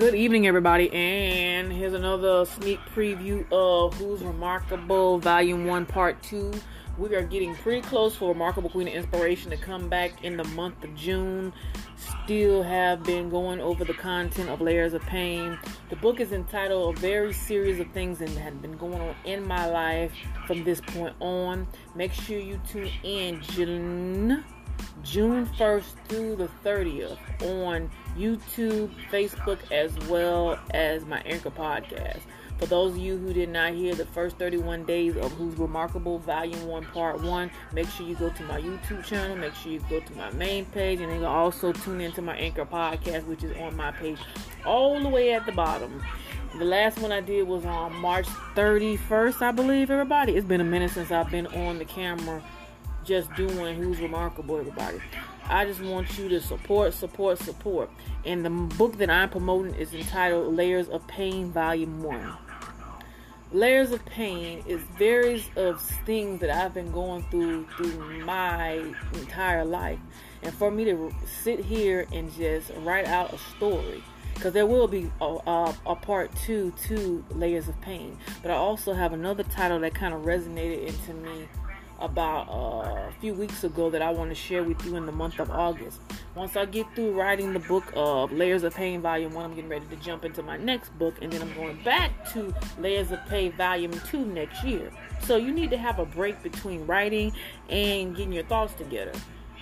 Good evening, everybody, and here's another sneak preview of Who's Remarkable Volume 1, Part 2. We are getting pretty close for Remarkable Queen of Inspiration to come back in the month of June. Still have been going over the content of Layers of Pain. The book is entitled A Very Series of Things that had been going on in my life from this point on. Make sure you tune in June. June 1st through the 30th on YouTube, Facebook, as well as my Anchor podcast. For those of you who did not hear the first 31 days of Who's Remarkable, Volume 1, Part 1, make sure you go to my YouTube channel, make sure you go to my main page, and then also tune into my Anchor podcast, which is on my page all the way at the bottom. The last one I did was on March 31st, I believe, everybody. It's been a minute since I've been on the camera just doing who's remarkable, everybody. I just want you to support, support, support. And the book that I'm promoting is entitled Layers of Pain, Volume 1. Layers of Pain is various of things that I've been going through through my entire life. And for me to sit here and just write out a story, because there will be a, a, a, part two to Layers of Pain. But I also have another title that kind of resonated into me about uh, a few weeks ago that I want to share with you in the month of August. Once I get through writing the book of Layers of Pain Volume 1, I'm getting ready to jump into my next book, and then I'm going back to Layers of Pain Volume 2 next year. So you need to have a break between writing and getting your thoughts together.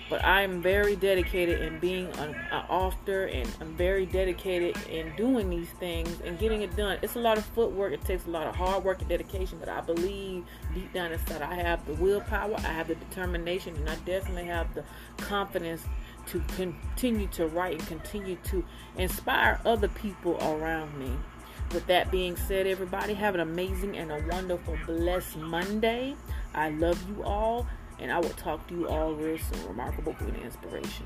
But I'm very dedicated in being an, an author and I'm very dedicated in doing these things and getting it done. It's a lot of footwork, it takes a lot of hard work and dedication, but I believe deep down inside I have the willpower, I have the determination, and I definitely have the confidence to continue to write and continue to inspire other people around me. With that being said, everybody, have an amazing and a wonderful, blessed Monday. I love you all and I will talk to you all real soon. Remarkable Queen Inspiration.